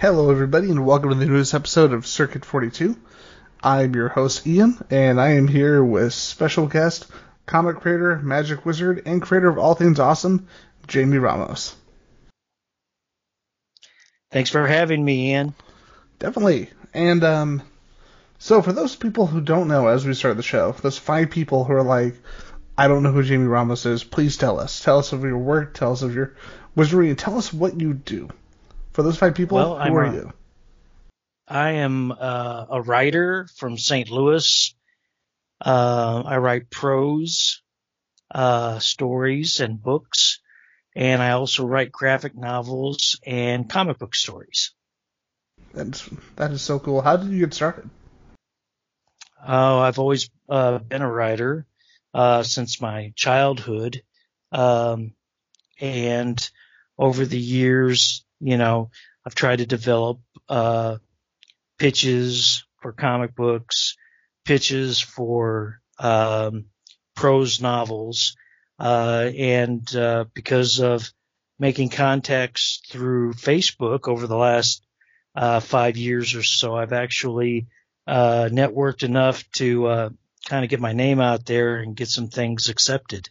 Hello, everybody, and welcome to the newest episode of Circuit 42. I'm your host, Ian, and I am here with special guest, comic creator, magic wizard, and creator of all things awesome, Jaime Ramos. Thanks for having me, Ian. Definitely. And, um, so for those people who don't know as we start the show, those five people who are like, I don't know who Jaime Ramos is, please tell us. Tell us of your work, tell us of your wizardry, and tell us what you do. For those five people, Well, who I'm are a- you? I am uh, a writer from St. Louis. Uh, I write prose, uh, stories, and books, and I also write graphic novels and comic book stories. That's, that is so cool. How did you get started? Oh, I've always uh, been a writer uh, since my childhood, um, and over the years, you know, I've tried to develop uh, pitches for comic books, pitches for um, prose novels, uh, and uh, because of making contacts through Facebook over the last uh, five years or so, I've actually uh, networked enough to uh, kind of get my name out there and get some things accepted.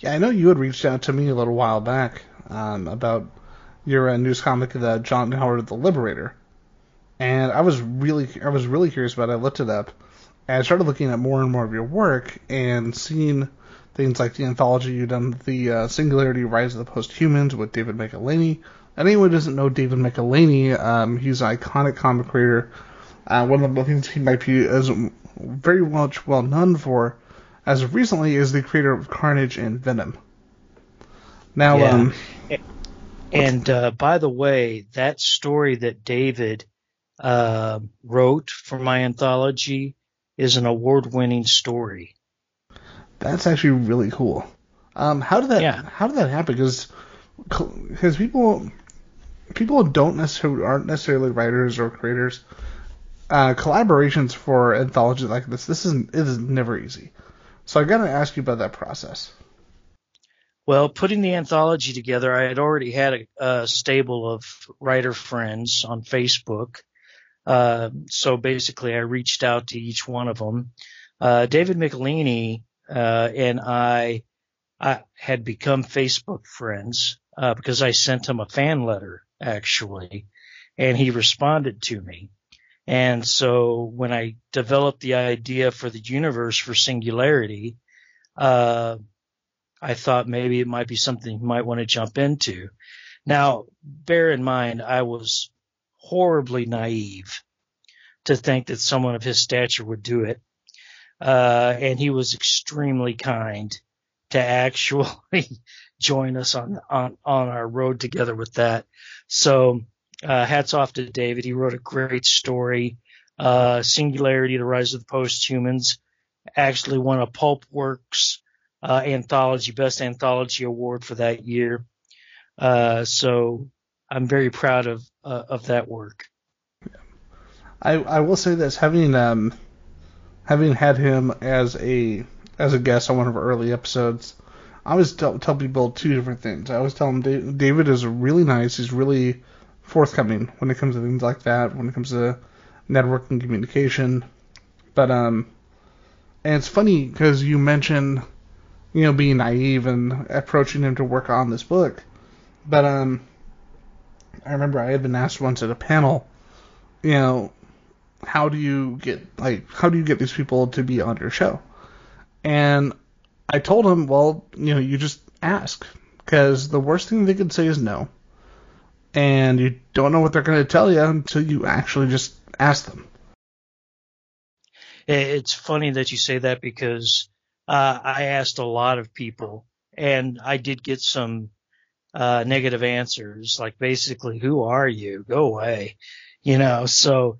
Yeah, I know you had reached out to me a little while back um, about your uh, news comic, the John Heller the Liberator, and I was really, I was really curious about it. I looked it up, and I started looking at more and more of your work and seeing things like the anthology you've done, the uh, Singularity Rise of the Posthumans with David Michelinie. Anyone who doesn't know David Michelinie, um, he's an iconic comic creator. Uh, one of the things he might be as very much well known for as of recently is the creator of Carnage and Venom. Now, Yeah. um, And uh, by the way, that story that David uh, wrote for my anthology is an award-winning story. that's actually really cool. Um, how did that Yeah. how did that happen? Because because people people don't necessarily aren't necessarily writers or creators. Uh, collaborations for anthologies like this this isn't it is never easy. So I gotta ask you about that process. Well, putting the anthology together, I had already had a, a stable of writer friends on Facebook. Uh, so basically, I reached out to each one of them. Uh, David Michelinie uh, and I, I had become Facebook friends uh, because I sent him a fan letter actually, and he responded to me. And so when I developed the idea for the universe for Singularity, uh, I thought maybe it might be something you might want to jump into. Now, bear in mind, I was horribly naive to think that someone of his stature would do it. Uh, and he was extremely kind to actually join us on, on, on our road together with that. So, uh, hats off to David. He wrote a great story. Uh, Singularity, The Rise of the Posthumans actually won a Pulpworks uh, anthology, best anthology award for that year. Uh, so I'm very proud of uh, of that work. I I will say this having um having had him as a as a guest on one of our early episodes, I always tell, tell people two different things. I always tell them David is really nice. He's really forthcoming when it comes to things like that. When it comes to networking communication, but um, and it's funny because you mentioned you know being naive and approaching him to work on this book, but um, I remember I had been asked once at a panel, you know, how do you get like how do you get these people to be on your show? And I told him, well, you know, you just ask because the worst thing they could say is no, and you don't know what they're going to tell you until you actually just ask them. It's funny that you say that because uh, I asked a lot of people, and I did get some uh, negative answers, like basically, "Who are you? Go away," you know. So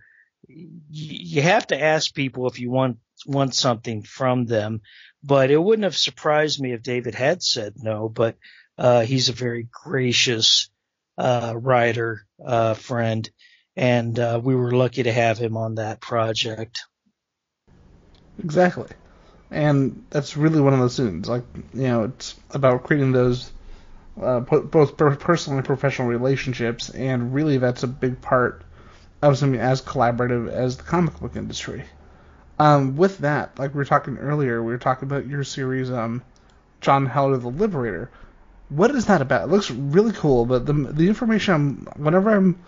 you have to ask people if you want want something from them. But it wouldn't have surprised me if David had said no. But uh, he's a very gracious uh, writer uh, friend, and uh, we were lucky to have him on that project. Exactly. And that's really one of those things. Like, you know, it's about creating those uh, both personal and professional relationships, and really that's a big part of something as collaborative as the comic book industry. Um, with that, like we were talking earlier, we were talking about your series, um, John Heller the Liberator. What is that about? It looks really cool, but the the information I'm whenever I'm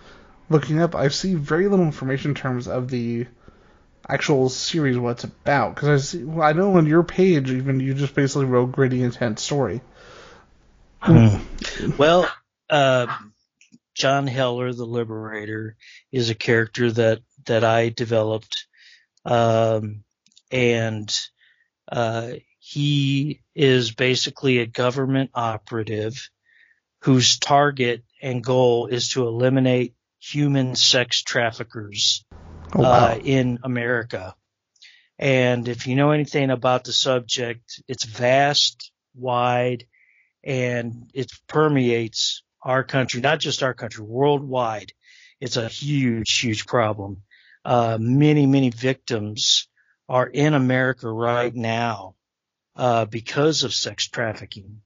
looking up, I see very little information in terms of the actual series, what it's about. Because I see, well, I know on your page, even you just basically wrote gritty, intense story. Hmm. Well, uh, John Heller, the Liberator, is a character that that I developed, um, and uh, he is basically a government operative whose target and goal is to eliminate human sex traffickers oh, wow. uh, in America. And if you know anything about the subject, it's vast, wide, and it permeates our country, not just our country, worldwide. It's a huge, huge problem. Uh, many, many victims are in America right now uh, because of sex trafficking,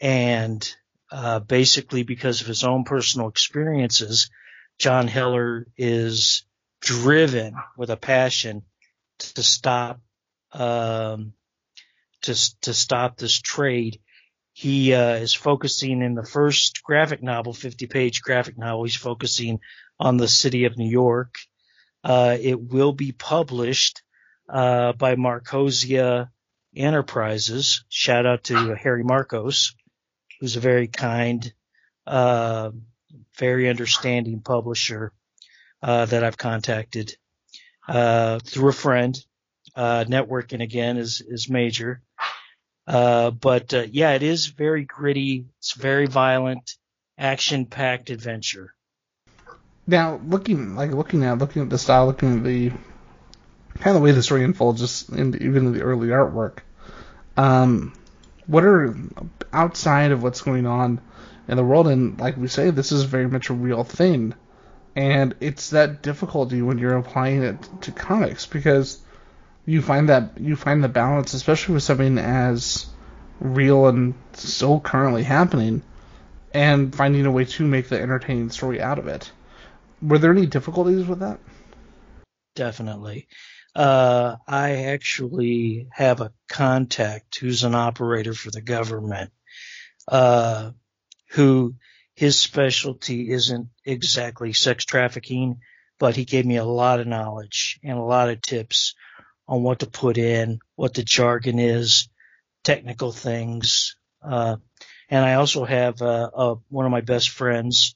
and uh, basically because of his own personal experiences. John Heller is driven with a passion to stop um, to to stop this trade he uh, is focusing in the first graphic novel, 50 page graphic novel. He's focusing on the city of New York. Uh, it will be published uh, by Markosia Enterprises. Shout out to Harry Markos, who's a very kind, uh, very understanding publisher uh, that I've contacted uh, through a friend. networking again is is major. Uh, but uh, yeah, it is very gritty. It's very violent, action-packed adventure. Now, looking like looking at looking at the style, looking at the kind of the way the story unfolds, just in even in the early artwork. Um, what are outside of what's going on in the world? And like we say, this is very much a real thing, and it's that difficulty when you're applying it to comics because you find that you find the balance, especially with something as real and still currently happening, and finding a way to make the entertaining story out of it. Were there any difficulties with that? Definitely. Uh, I actually have a contact who's an operator for the government, uh, who his specialty isn't exactly sex trafficking, but he gave me a lot of knowledge and a lot of tips on what to put in, what the jargon is, technical things. Uh, and I also have uh, uh, one of my best friends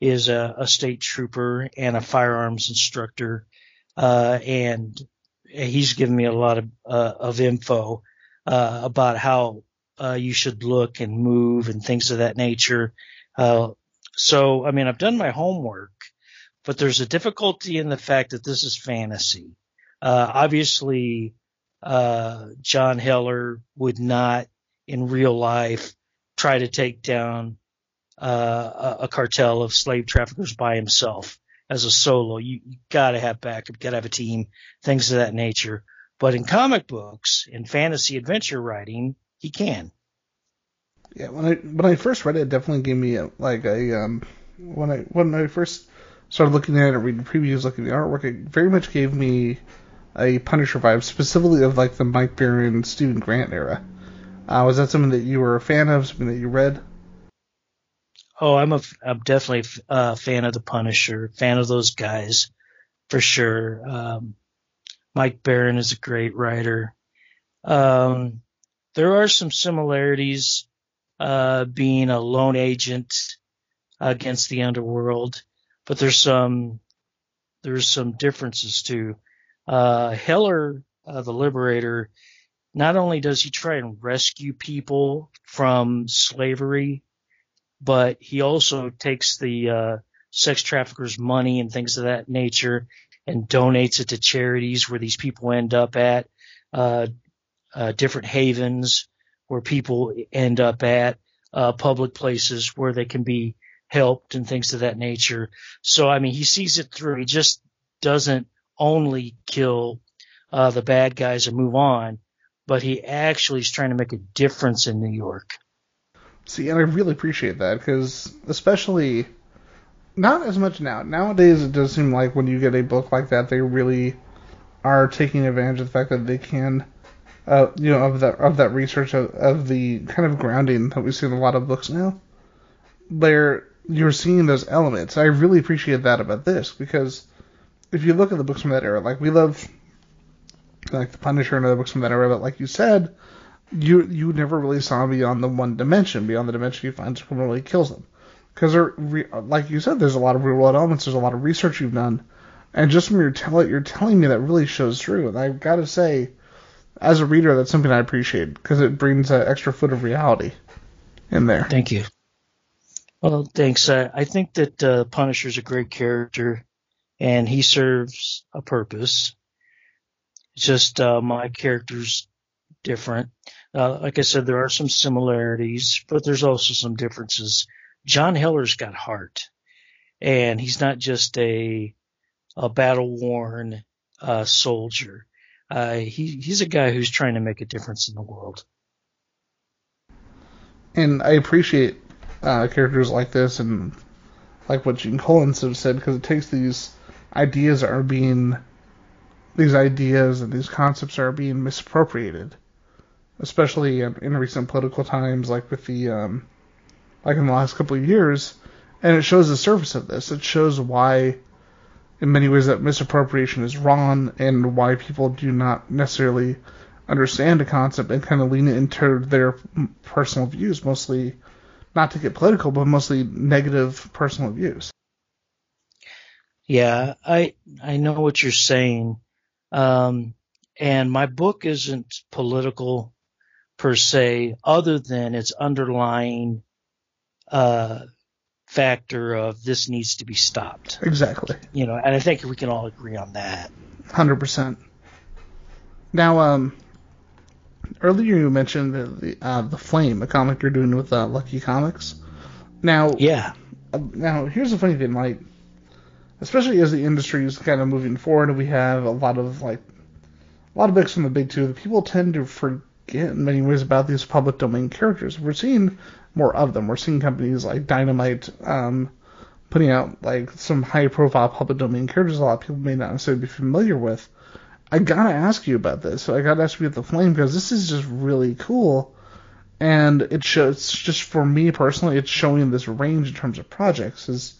is a, a, state trooper and a firearms instructor, uh, and he's given me a lot of uh, of info uh, about how you should look and move and things of that nature. So, I mean, I've done my homework, but there's a difficulty in the fact that this is fantasy. Uh, obviously, uh, John Heller would not in real life try to take down uh, a, a, cartel of slave traffickers by himself as a solo. You, you gotta have backup, gotta have a team, things of that nature. But in comic books, in fantasy adventure writing, he can. Yeah, when I when I first read it, it definitely gave me a, like a um when I when I first started looking at it, reading previews, looking at the artwork, it very much gave me a Punisher vibe, specifically of like the Mike Baron, Steven Grant era. Uh, was that something that you were a fan of? Something that you read? Oh, I'm a I'm definitely a fan of the Punisher, fan of those guys for sure. Um, Mike Baron is a great writer. Um, there are some similarities, uh, being a lone agent against the underworld, but there's some there's some differences too. Uh, Heller, uh, the Liberator, not only does he try and rescue people from slavery, but he also takes the uh, sex traffickers' money and things of that nature and donates it to charities where these people end up at, uh, uh, different havens where people end up at, uh, public places where they can be helped and things of that nature. So, I mean, he sees it through. He just doesn't only kill uh, the bad guys and move on, but he actually is trying to make a difference in New York. See, and I really appreciate that because, especially, not as much now. Nowadays, it does seem like when you get a book like that, they really are taking advantage of the fact that they can, uh, you know, of that of that research of, of the kind of grounding that we see in a lot of books now, where you're seeing those elements. I really appreciate that about this because if you look at the books from that era, like we love like the Punisher and other books from that era, but like you said, you you never really saw beyond the one dimension, beyond the dimension you find someone really kills them. Because like you said, there's a lot of real world elements. There's a lot of research you've done, and just from your tell you're telling me that really shows through. And I've got to say, as a reader, that's something I appreciate because it brings an extra foot of reality in there. Thank you. Well, thanks. Uh, I think that uh, Punisher's a great character, and he serves a purpose. It's just uh, my character's different. Uh, like I said, there are some similarities, but there's also some differences. John Heller's got heart, and he's not just a a battle worn uh, soldier. Uh, he he's a guy who's trying to make a difference in the world. And I appreciate uh, characters like this and like what Gene Colan have said because it takes these ideas that are being these ideas and these concepts are being misappropriated, especially in, in recent political times, like with the um, like in the last couple of years, and it shows the surface of this. It shows why, in many ways, that misappropriation is wrong and why people do not necessarily understand a concept and kind of lean into their personal views, mostly not to get political, but mostly negative personal views. Yeah, I I know what you're saying. Um, and my book isn't political per se, other than its underlying uh, factor of this needs to be stopped. Exactly. You know, and I think we can all agree on that. Hundred percent. Now, um, earlier you mentioned the the, uh, the Flame, a comic you're doing with uh, Lucky Comics. Now, yeah. Uh, now here's the funny thing, like, especially as the industry is kind of moving forward, and we have a lot of like a lot of books from the big two. The people tend to forget in many ways about these public domain characters. We're seeing more of them. We're seeing companies like Dynamite um, putting out like some high profile public domain characters a lot of people may not necessarily be familiar with. I gotta ask you about this. So I gotta ask you about the flame because this is just really cool, and it shows just for me personally, it's showing this range in terms of projects. Is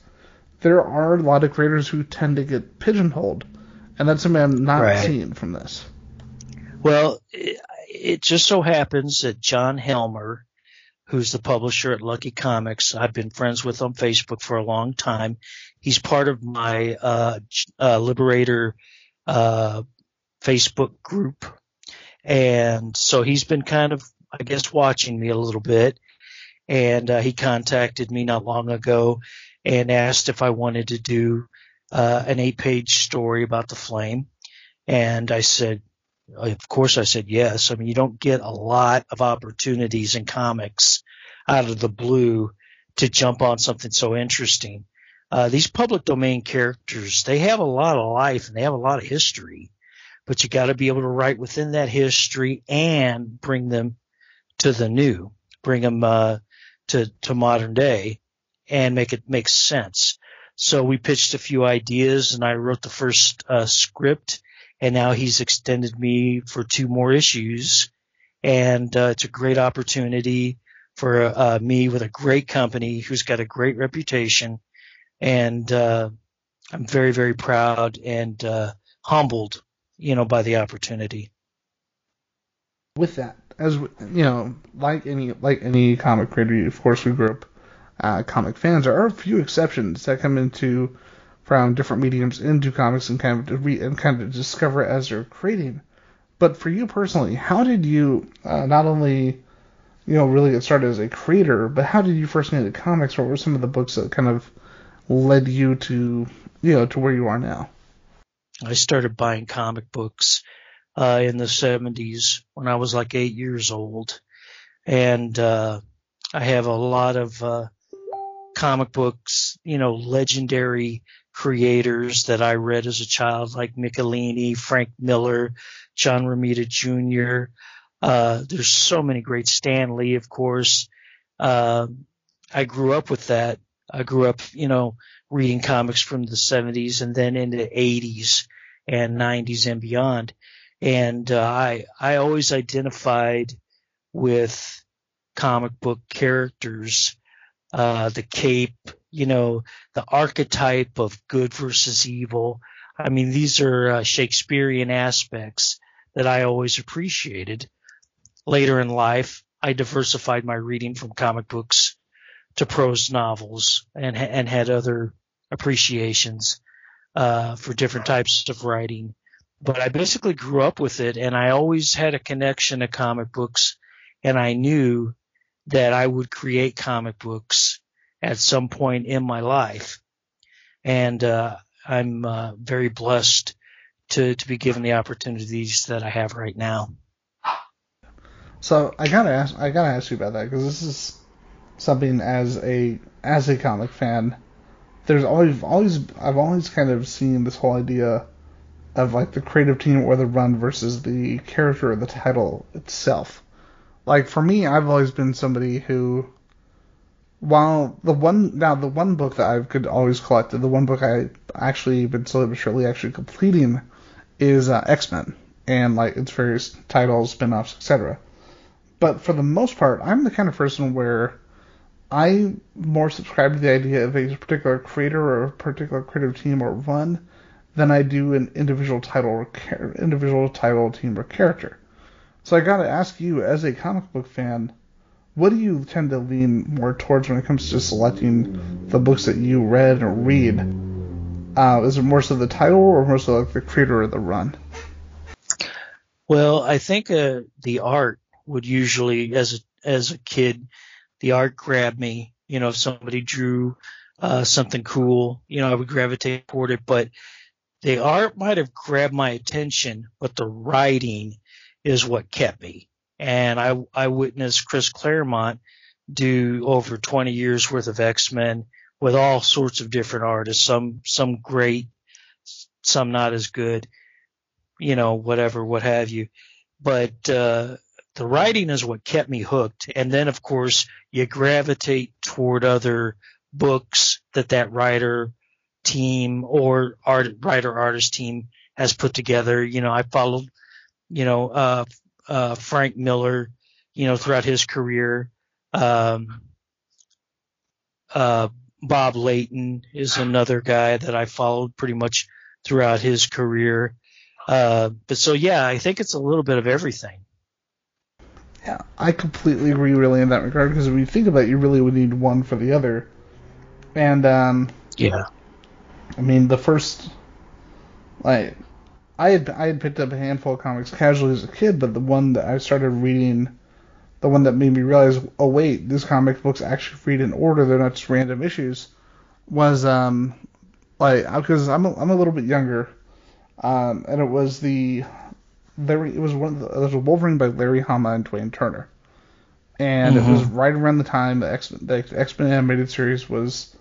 there are a lot of creators who tend to get pigeonholed, and that's something I'm not right. seeing from this. Well, it, just so happens that John Helmer, who's the publisher at Lucky Comics, I've been friends with on Facebook for a long time. He's part of my uh, uh, Liberator uh, Facebook group. And so he's been kind of, I guess, watching me a little bit. And uh, he contacted me not long ago and asked if I wanted to do uh, an eight page story about the flame. And I said, of course I said yes. I mean, you don't get a lot of opportunities in comics out of the blue to jump on something so interesting. Uh, these public domain characters, they have a lot of life and they have a lot of history but you got to be able to write within that history and bring them to the new, bring them uh, to to modern day, and make it make sense. So we pitched a few ideas, and I wrote the first uh, script, and now he's extended me for two more issues, and uh, it's a great opportunity for uh, me with a great company who's got a great reputation, and uh, I'm very very proud and uh, humbled you know, by the opportunity. With that, as you know, like any like any comic creator, of course, we grew up uh, comic fans. There are a few exceptions that come into from different mediums into comics and kind of re, and kind of discover as they're creating. But for you personally, how did you uh, not only you know really get started as a creator, but how did you first get into comics? What were some of the books that kind of led you to you know to where you are now? I started buying comic books uh, in the 70s when I was like eight years old. And uh, I have a lot of uh, comic books, you know, legendary creators that I read as a child, like Michelinie, Frank Miller, John Romita Jr. Uh, there's so many great Stan Lee, of course. uh, I grew up with that. I grew up, you know, reading comics from the 70s and then into 80s and 90s and beyond. And uh, I I always identified with comic book characters, uh, the cape, you know, the archetype of good versus evil. I mean, these are uh, Shakespearean aspects that I always appreciated. Later in life, I diversified my reading from comic books to prose novels and and had other appreciations uh, for different types of writing. But I basically grew up with it, and I always had a connection to comic books, and I knew that I would create comic books at some point in my life, and uh, I'm uh, very blessed to to be given the opportunities that I have right now. So I gotta ask, I gotta ask you about that because this is something as a as a comic fan. There's always always I've always kind of seen this whole idea of like the creative team or the run versus the character or the title itself. Like for me, I've always been somebody who, while the one now the one book that I could always collect, the one book I actually been slowly but surely actually completing is uh, X Men and like its various titles, spin-offs, etc. But for the most part, I'm the kind of person where I more subscribe to the idea of a particular creator or a particular creative team or run than I do an individual title or individual title, team, or character. So I gotta ask you, as a comic book fan, what do you tend to lean more towards when it comes to selecting the books that you read or read? Uh, is it more so the title or more so like the creator or the run? Well, I think uh, the art would usually, as a, as a kid, the art grabbed me. You know, if somebody drew uh, something cool, you know, I would gravitate toward it. But the art might have grabbed my attention, but the writing is what kept me. And I, I witnessed Chris Claremont do over 20 years worth of X-Men with all sorts of different artists, some, some great, some not as good, you know, whatever, what have you. But, uh, the writing is what kept me hooked. And then, of course, you gravitate toward other books that that writer team or art, writer artist team has put together. You know, I followed, you know, uh, uh, Frank Miller, you know, throughout his career. Um, uh, Bob Layton is another guy that I followed pretty much throughout his career. Uh, but so yeah, I think it's a little bit of everything. Yeah, I completely agree, really, in that regard. Because when you think about it, you really would need one for the other. And um, yeah, I mean, the first, like, I had I had picked up a handful of comics casually as a kid, but the one that I started reading, the one that made me realize, oh wait, these comic books actually read in order; they're not just random issues. Was um, like because I'm a, I'm a little bit younger, um, and it was the Larry. It was one. The, it was a Wolverine by Larry Hama and Dwayne Turner, and mm-hmm. it was right around the time the X the X Men animated series was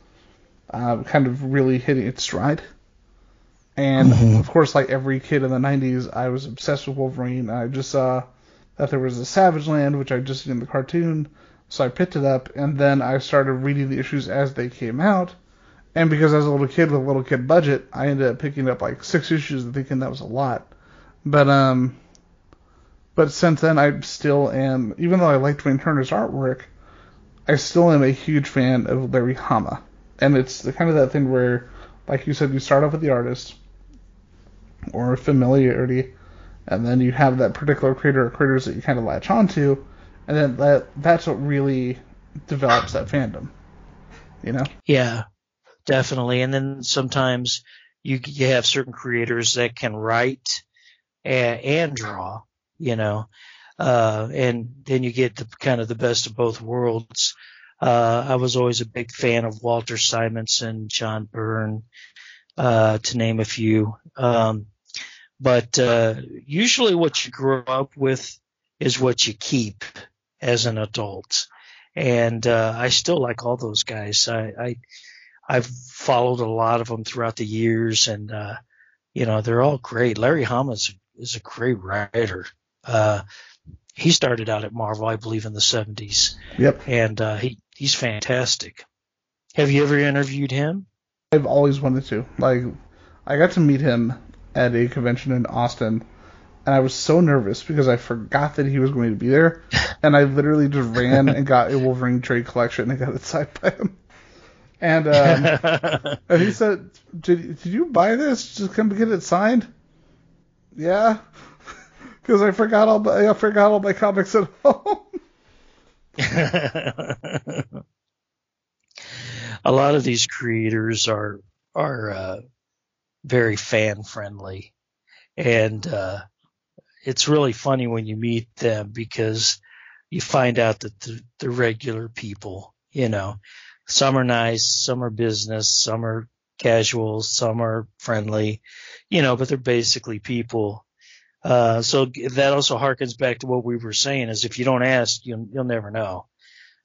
uh, kind of really hitting its stride. And mm-hmm. of course, like every kid in the '90s, I was obsessed with Wolverine. I just saw that there was a Savage Land, which I just seen in the cartoon, so I picked it up, and then I started reading the issues as they came out. And because I was a little kid with a little kid budget, I ended up picking up like six issues and thinking that was a lot. But um, but since then I still am, even though I like Dwayne Turner's artwork, I still am a huge fan of Larry Hama. And it's the kind of that thing where, like you said, you start off with the artist or familiarity, and then you have that particular creator or creators that you kind of latch onto, and then that that's what really develops that fandom. You know? Yeah, definitely. And then sometimes you you have certain creators that can write and, and draw, you know, uh, and then you get the kind of the best of both worlds. Uh, I was always a big fan of Walter Simonson, John Byrne, uh, to name a few. Um, but uh, usually, what you grow up with is what you keep as an adult, and uh, I still like all those guys. I, I I've followed a lot of them throughout the years, and uh, you know they're all great. Larry Hama is, is a great writer. Uh, he started out at Marvel, I believe, in the 70s. Yep. And uh, he he's fantastic. Have you ever interviewed him? I've always wanted to. Like, I got to meet him at a convention in Austin, and I was so nervous because I forgot that he was going to be there, and I literally just ran and got a Wolverine trade collection and got it signed by him. And, um, and he said, did, "Did you buy this? Just come get it signed?" Yeah, because I forgot all my, I forgot all my comics at home. A lot of these creators are are uh, very fan friendly, and uh, it's really funny when you meet them because you find out that the, the regular people, you know, some are nice, some are business, some are casual, some are friendly, you know, but they're basically people. Uh, so that also harkens back to what we were saying is if you don't ask, you'll, you'll never know.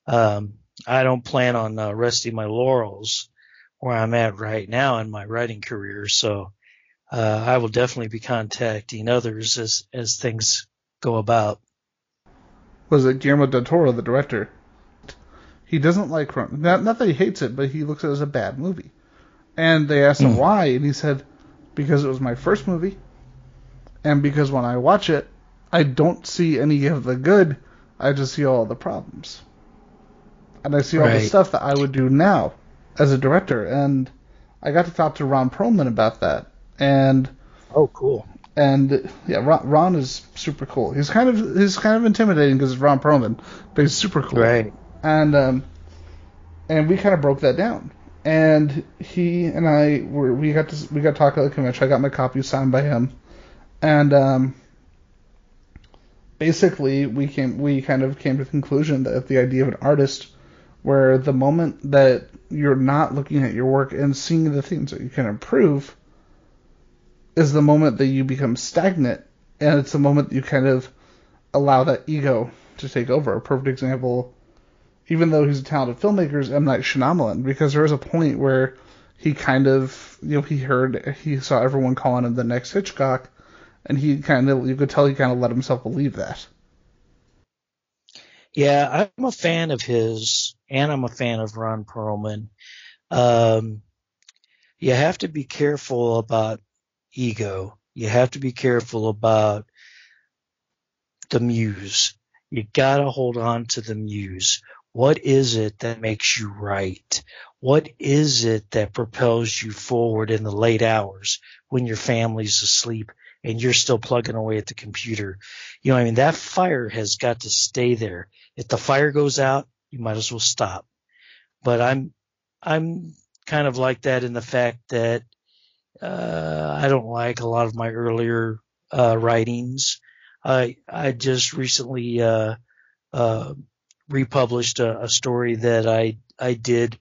Um, I don't plan on uh, resting my laurels where I'm at right now in my writing career. So uh, I will definitely be contacting others as as things go about. Was it Guillermo del Toro, the director? He doesn't like Rome. Not, not that he hates it, but he looks at it as a bad movie. And they asked him Mm. why, and he said, because it was my first movie, and because when I watch it, I don't see any of the good, I just see all the problems. And I see all the stuff that I would do now as a director. And I got to talk to Ron Perlman about that. And Oh, cool. and yeah, Ron, Ron is super cool. He's kind of he's kind of intimidating because it's Ron Perlman, but he's super cool Right. and um, and we kind of broke that down. And he and I were we got to we got to talk at the convention. I got my copy signed by him, and um, basically we came we kind of came to the conclusion that the idea of an artist, where the moment that you're not looking at your work and seeing the things that you can improve, is the moment that you become stagnant, and it's the moment that you kind of allow that ego to take over. A perfect example even though he's a talented filmmaker, is M Night Shyamalan because there was a point where he kind of, you know, he heard, he saw everyone calling him the next Hitchcock, and he kind of, you could tell he kind of let himself believe that. Yeah, I'm a fan of his, and I'm a fan of Ron Perlman. Um, you have to be careful about ego. You have to be careful about the muse. You gotta hold on to the muse. What is it that makes you write? What is it that propels you forward in the late hours when your family's asleep and you're still plugging away at the computer? You know, I mean, that fire has got to stay there. If the fire goes out, you might as well stop. But I'm, I'm kind of like that in the fact that, uh, I don't like a lot of my earlier, uh, writings. I, I just recently, uh, uh, republished a, a story that I I did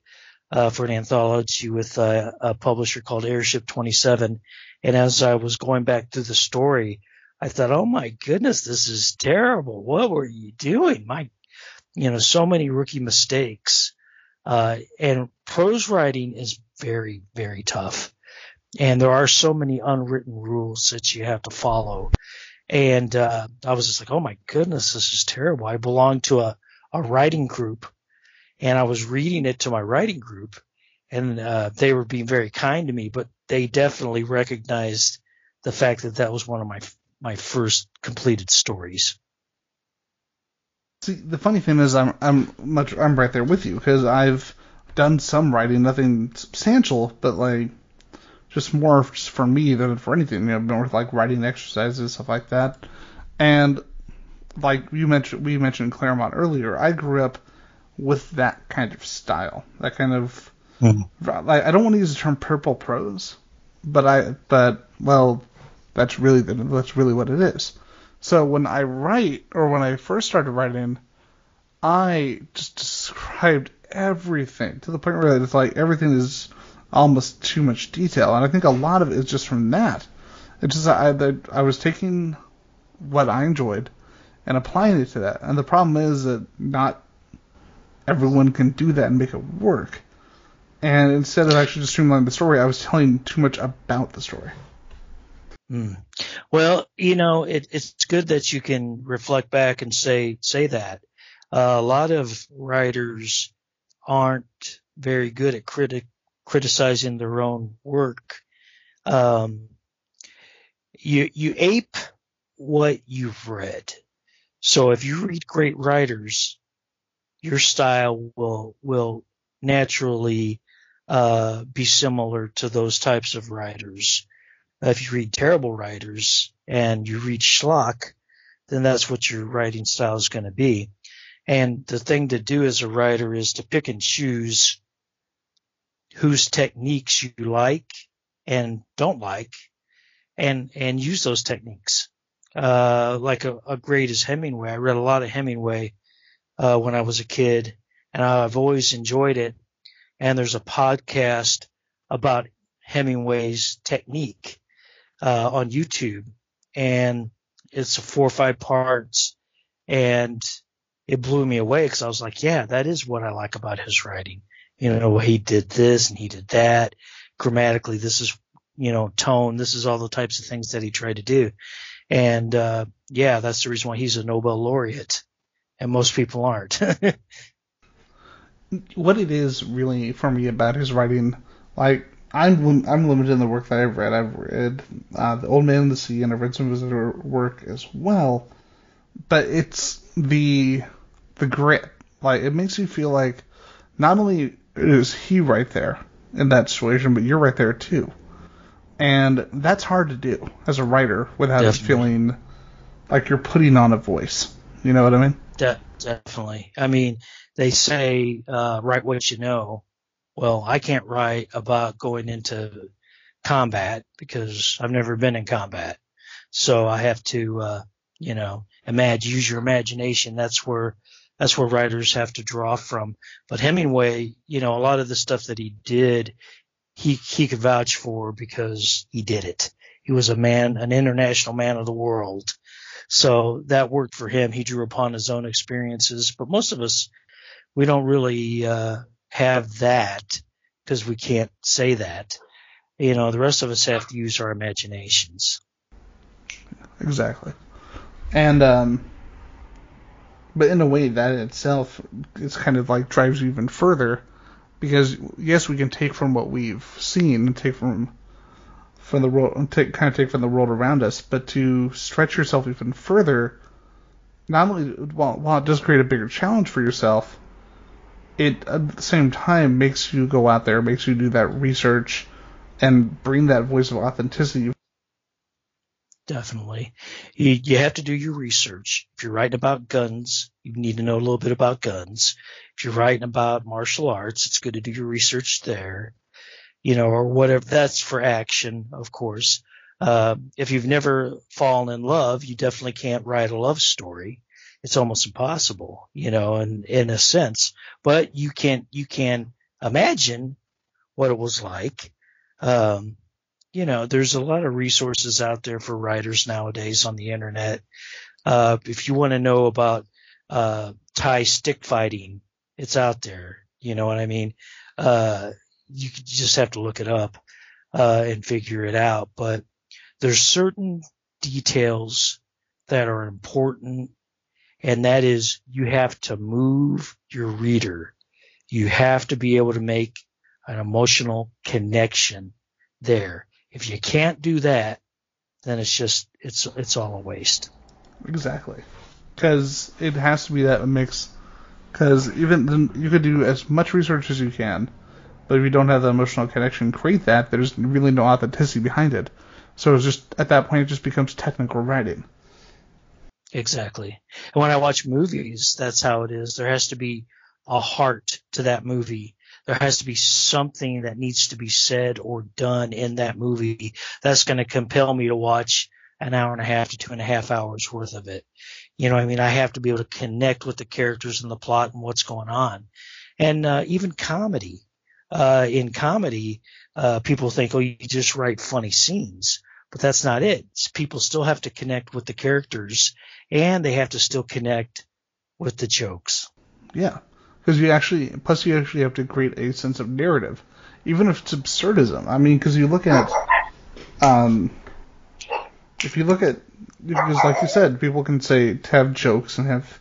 uh, for an anthology with uh, a publisher called Airship 27. And as I was going back through the story, I thought, "Oh my goodness, this is terrible! What were you doing? My, you know, so many rookie mistakes." Uh, and prose writing is very very tough, and there are so many unwritten rules that you have to follow. And uh, I was just like, "Oh my goodness, this is terrible!" I belong to a a writing group and I was reading it to my writing group and uh, they were being very kind to me, but they definitely recognized the fact that that was one of my my first completed stories. See, the funny thing is, I'm I'm much I'm right there with you because I've done some writing, nothing substantial, but like just more just for me than for anything. You know, more with like writing exercises, stuff like that, and like you mentioned, we mentioned Claremont earlier. I grew up with that kind of style, that kind of. Mm-hmm. Like, I don't want to use the term purple prose, but I, but well, that's really the, that's really what it is. So when I write, or when I first started writing, I just described everything to the point where it's like everything is almost too much detail, and I think a lot of it is just from that. It's just I I was taking what I enjoyed and applying it to that. And the problem is that not everyone can do that and make it work. And instead of actually just streamlining the story, I was telling too much about the story. Mm. Well, you know, it, it's good that you can reflect back and say say that. Uh, a lot of writers aren't very good at criti- criticizing their own work. Um, you you ape what you've read. So if you read great writers, your style will will naturally uh, be similar to those types of writers. If you read terrible writers and you read schlock, then that's what your writing style is going to be. And the thing to do as a writer is to pick and choose whose techniques you like and don't like and, and use those techniques. Uh, like a, a great as Hemingway. I read a lot of Hemingway, uh, when I was a kid and I've always enjoyed it. And there's a podcast about Hemingway's technique, uh, on YouTube and it's four or five parts and it blew me away because I was like, yeah, that is what I like about his writing. You know, he did this and he did that. Grammatically, this is, you know, tone. This is all the types of things that he tried to do. And, uh, yeah, that's the reason why he's a Nobel laureate and most people aren't. what it is really for me about his writing, like, I'm I'm limited in the work that I've read. I've read uh, The Old Man and the Sea, and I've read some of his other work as well. But it's the the grit. Like it makes you feel like not only is he right there in that situation, but you're right there too. And that's hard to do as a writer without Definitely. feeling like you're putting on a voice. You know what I mean? De- definitely. I mean, they say uh, write what you know. Well, I can't write about going into combat because I've never been in combat. So I have to, uh, you know, imagine, use your imagination. That's where that's where writers have to draw from. But Hemingway, you know, a lot of the stuff that he did, he he could vouch for because he did it. He was a man, an international man of the world. So that worked for him. He drew upon his own experiences. But most of us, we don't really uh, have that because we can't say that. You know, the rest of us have to use our imaginations. Exactly. And um, but in a way that itself is kind of like drives you even further because yes we can take from what we've seen and take from from the world take kind of take from the world around us but to stretch yourself even further not only while, while it does create a bigger challenge for yourself it at the same time makes you go out there makes you do that research and bring that voice of authenticity Definitely. You, you have to do your research. If you're writing about guns, you need to know a little bit about guns. If you're writing about martial arts, it's good to do your research there. You know, or whatever. That's for action, of course. Uh, if you've never fallen in love, you definitely can't write a love story. It's almost impossible, you know, in, in a sense, but you can, you can imagine what it was like. Um, you know, there's a lot of resources out there for writers nowadays on the internet. Uh, if you want to know about uh, Thai stick fighting, it's out there. You know what I mean? Uh, you just have to look it up uh, and figure it out. But there's certain details that are important, and that is you have to move your reader. You have to be able to make an emotional connection there. If you can't do that, then it's just it's it's all a waste. Exactly, because it has to be that mix. Because even you could do as much research as you can, but if you don't have the emotional connection, create that. There's really no authenticity behind it. So it's just at that point it just becomes technical writing. Exactly. And when I watch movies, that's how it is. There has to be a heart to that movie there has to be something that needs to be said or done in that movie that's going to compel me to watch an hour and a half to two and a half hours worth of it. You know, I mean, I have to be able to connect with the characters and the plot and what's going on. And uh, even comedy. Uh, in comedy, uh, people think, oh, you just write funny scenes. But that's not it. People still have to connect with the characters and they have to still connect with the jokes. Yeah because you actually plus you actually have to create a sense of narrative, even if it's absurdism. I mean, because you look at um, if you look at because like you said, people can say to have jokes and have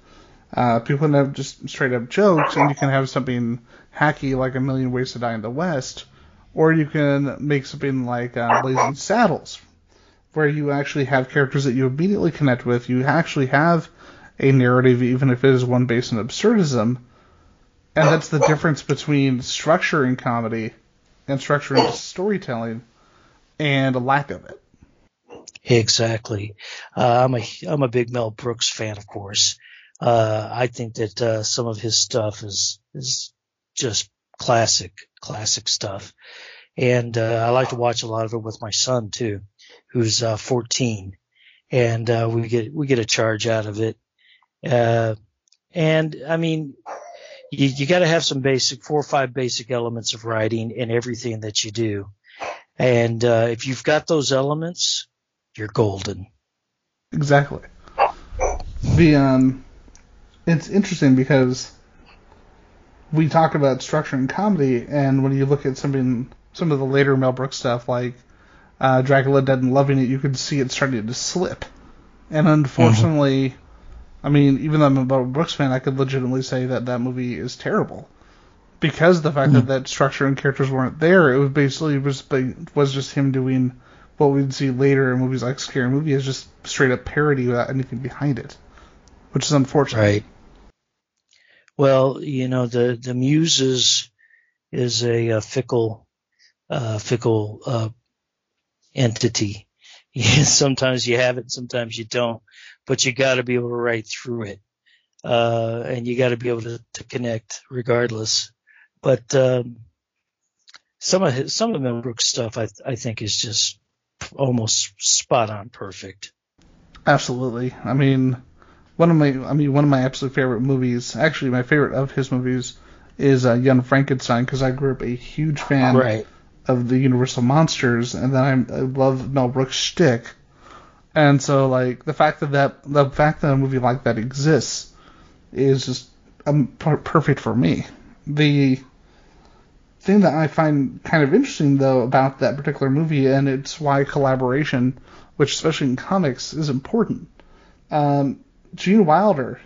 uh, people can have just straight up jokes, and you can have something hacky like A Million Ways to Die in the West, or you can make something like uh, Blazing Saddles, where you actually have characters that you immediately connect with. You actually have a narrative, even if it is one based on absurdism, and that's the difference between structure in comedy and structure in storytelling and a lack of it. Exactly. Uh, I'm a I'm a big Mel Brooks fan, of course. Uh, I think that uh, some of his stuff is is just classic, classic stuff, and uh, I like to watch a lot of it with my son too, who's uh, 14, and uh, we get we get a charge out of it. and I mean, you, you got to have some basic four or five basic elements of writing in everything that you do, and if you've got those elements, you're golden. Exactly. The um, it's interesting because we talk about structure and comedy, and when you look at something, some of the later Mel Brooks stuff, like uh, Dracula Dead and Loving It, you can see it starting to slip. And unfortunately, mm-hmm. I mean, even though I'm a Mel Brooks fan, I could legitimately say that that movie is terrible because the fact mm-hmm. that that structure and characters weren't there. It was basically was was just him doing what we'd see later in movies like Scary Movie is just straight up parody without anything behind it, which is unfortunate. Right. Well, you know, the the Muses is a, a fickle, uh, fickle uh, entity. sometimes you have it, sometimes you don't, but you got to be able to write through it, uh, and you got to be able to, to connect regardless. But um, some of his, some of Mel Brooks stuff, I I think, is just almost spot on perfect. Absolutely. I mean, one of my I mean one of my absolute favorite movies, actually my favorite of his movies is uh, Young Frankenstein because I grew up a huge fan right. Of the Universal monsters, and then I, I love Mel Brooks' shtick, and so like the fact that that the fact that a movie like that exists is just um, perfect for me. The thing that I find kind of interesting though about that particular movie, and it's why collaboration, which especially in comics, is important. Um, Gene Wilder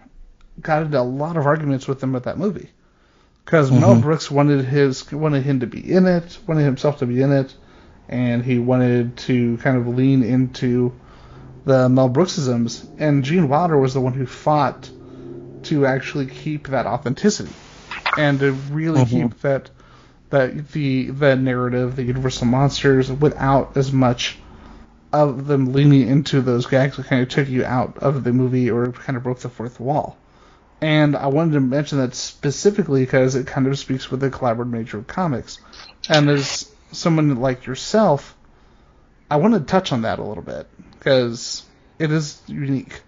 got into a lot of arguments with him about that movie because mm-hmm. Mel Brooks wanted his wanted him to be in it, wanted himself to be in it, and he wanted to kind of lean into the Mel Brooksisms, and Gene Wilder was the one who fought to actually keep that authenticity and to really mm-hmm. keep that that the the narrative, the Universal monsters, without as much of them leaning into those gags that kind of took you out of the movie or kind of broke the fourth wall. And I wanted to mention that specifically because it kind of speaks with the collaborative nature of comics. And as someone like yourself, I want to touch on that a little bit because it is unique.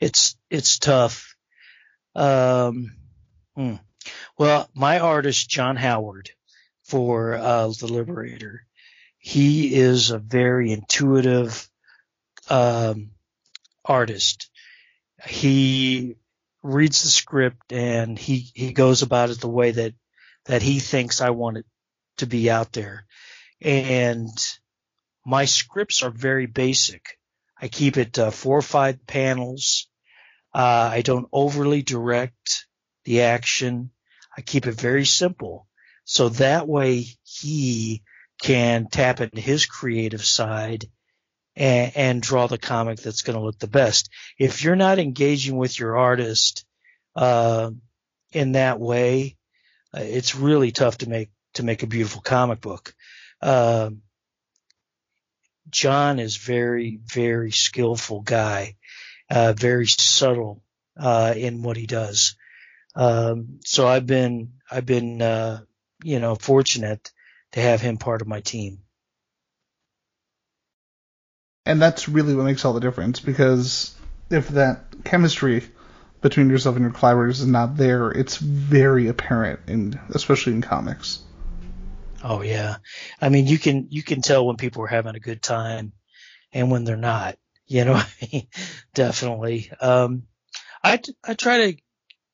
It's it's tough. Um, hmm. Well, my artist John Howard for uh, the Liberator he is a very intuitive um, artist. He reads the script and he he goes about it the way that that he thinks I want it to be out there. And my scripts are very basic. I keep it uh, four or five panels. Uh, I don't overly direct the action. I keep it very simple. So that way he can tap into his creative side and, and draw the comic that's going to look the best. If you're not engaging with your artist uh, in that way, uh, it's really tough to make to make a beautiful comic book. Uh, John is very very skillful guy, uh, very subtle uh, in what he does. Um, so I've been I've been uh, you know fortunate to have him part of my team. And that's really what makes all the difference because if that chemistry between yourself and your collaborators is not there, it's very apparent especially in comics. Oh yeah. I mean you can you can tell when people are having a good time and when they're not. You know, definitely. Um I I try to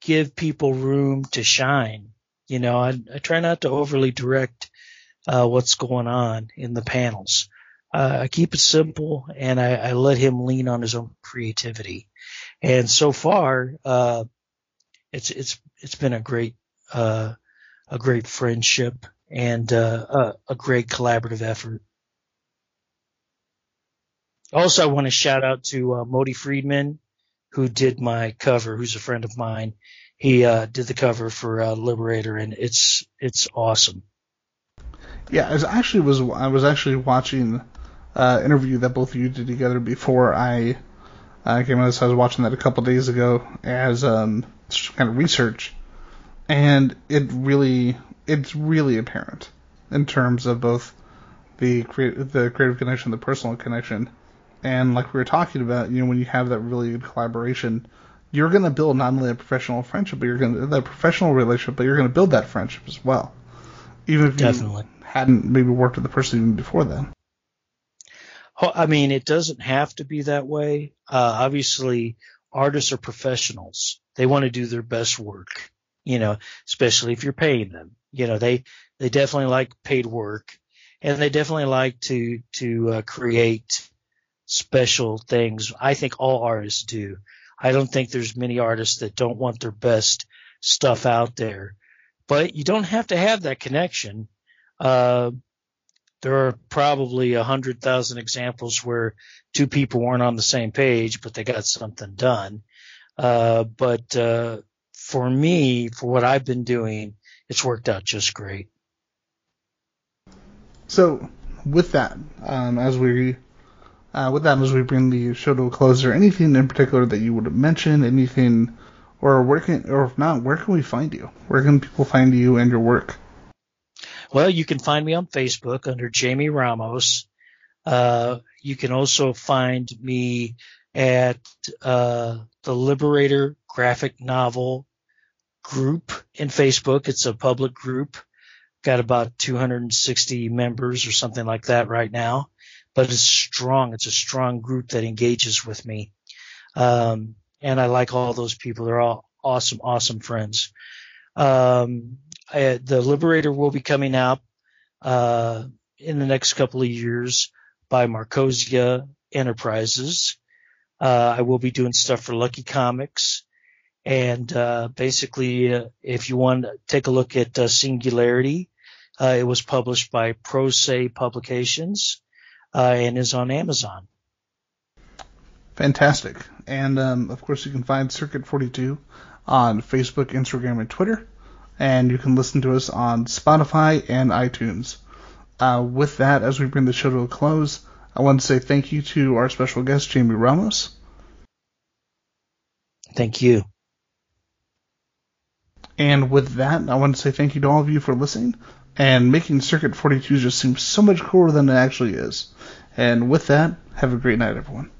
give people room to shine. You know, I I try not to overly direct uh, what's going on in the panels. Uh, I keep it simple and I, I, let him lean on his own creativity. And so far, uh, it's it's it's been a great uh, a great friendship and uh, a, a great collaborative effort. Also, I want to shout out to uh, Modi Friedman, who did my cover, who's a friend of mine. He uh, did the cover for Liberator, and it's it's awesome. Yeah, I actually was I was actually watching uh, interview that both of you did together before I uh, came on this. I was watching that a couple days ago as um, kind of research, and it really it's really apparent in terms of both the creative the creative connection, the personal connection, and like we were talking about, you know, when you have that really good collaboration, you're going to build not only a professional friendship, but you're going to that professional relationship, but you're going to build that friendship as well, even if Definitely. you hadn't maybe worked with the person even before then. I mean, it doesn't have to be that way. Uh, obviously, artists are professionals. They want to do their best work, you know, especially if you're paying them. You know, they, they definitely like paid work and they definitely like to, to uh, create special things. I think all artists do. I don't think there's many artists that don't want their best stuff out there, but you don't have to have that connection. Uh, there are probably a hundred thousand examples where two people weren't on the same page, but they got something done. Uh, but uh, for me, for what I've been doing, it's worked out just great. So, with that, um, as we uh, with that, as we bring the show to a close, is there anything in particular that you would have mentioned? Anything, or where can, or if not, where can we find you? Where can people find you and your work? Well, you can find me on Facebook under Jaime Ramos. Uh, you can also find me at uh, the Liberator graphic novel group in Facebook. It's a public group. Got about 260 members or something like that right now but it's strong. It's a strong group that engages with me. Um, and I like all those people. They're all awesome, awesome friends. Um, I, the Liberator will be coming out, uh, in the next couple of years by Markosia Enterprises. Uh, I will be doing stuff for Lucky Comics. And, uh, basically, uh, if you want to take a look at uh, Singularity, uh, it was published by Pro Se Publications uh, and is on Amazon. Fantastic. And um, of course, you can find Circuit 42 on Facebook, Instagram, and Twitter. And you can listen to us on Spotify and iTunes. Uh, with that, as we bring the show to a close, I want to say thank you to our special guest, Jaime Ramos. Thank you. And with that, I want to say thank you to all of you for listening and making Circuit 42 just seem so much cooler than it actually is. And with that, have a great night, everyone.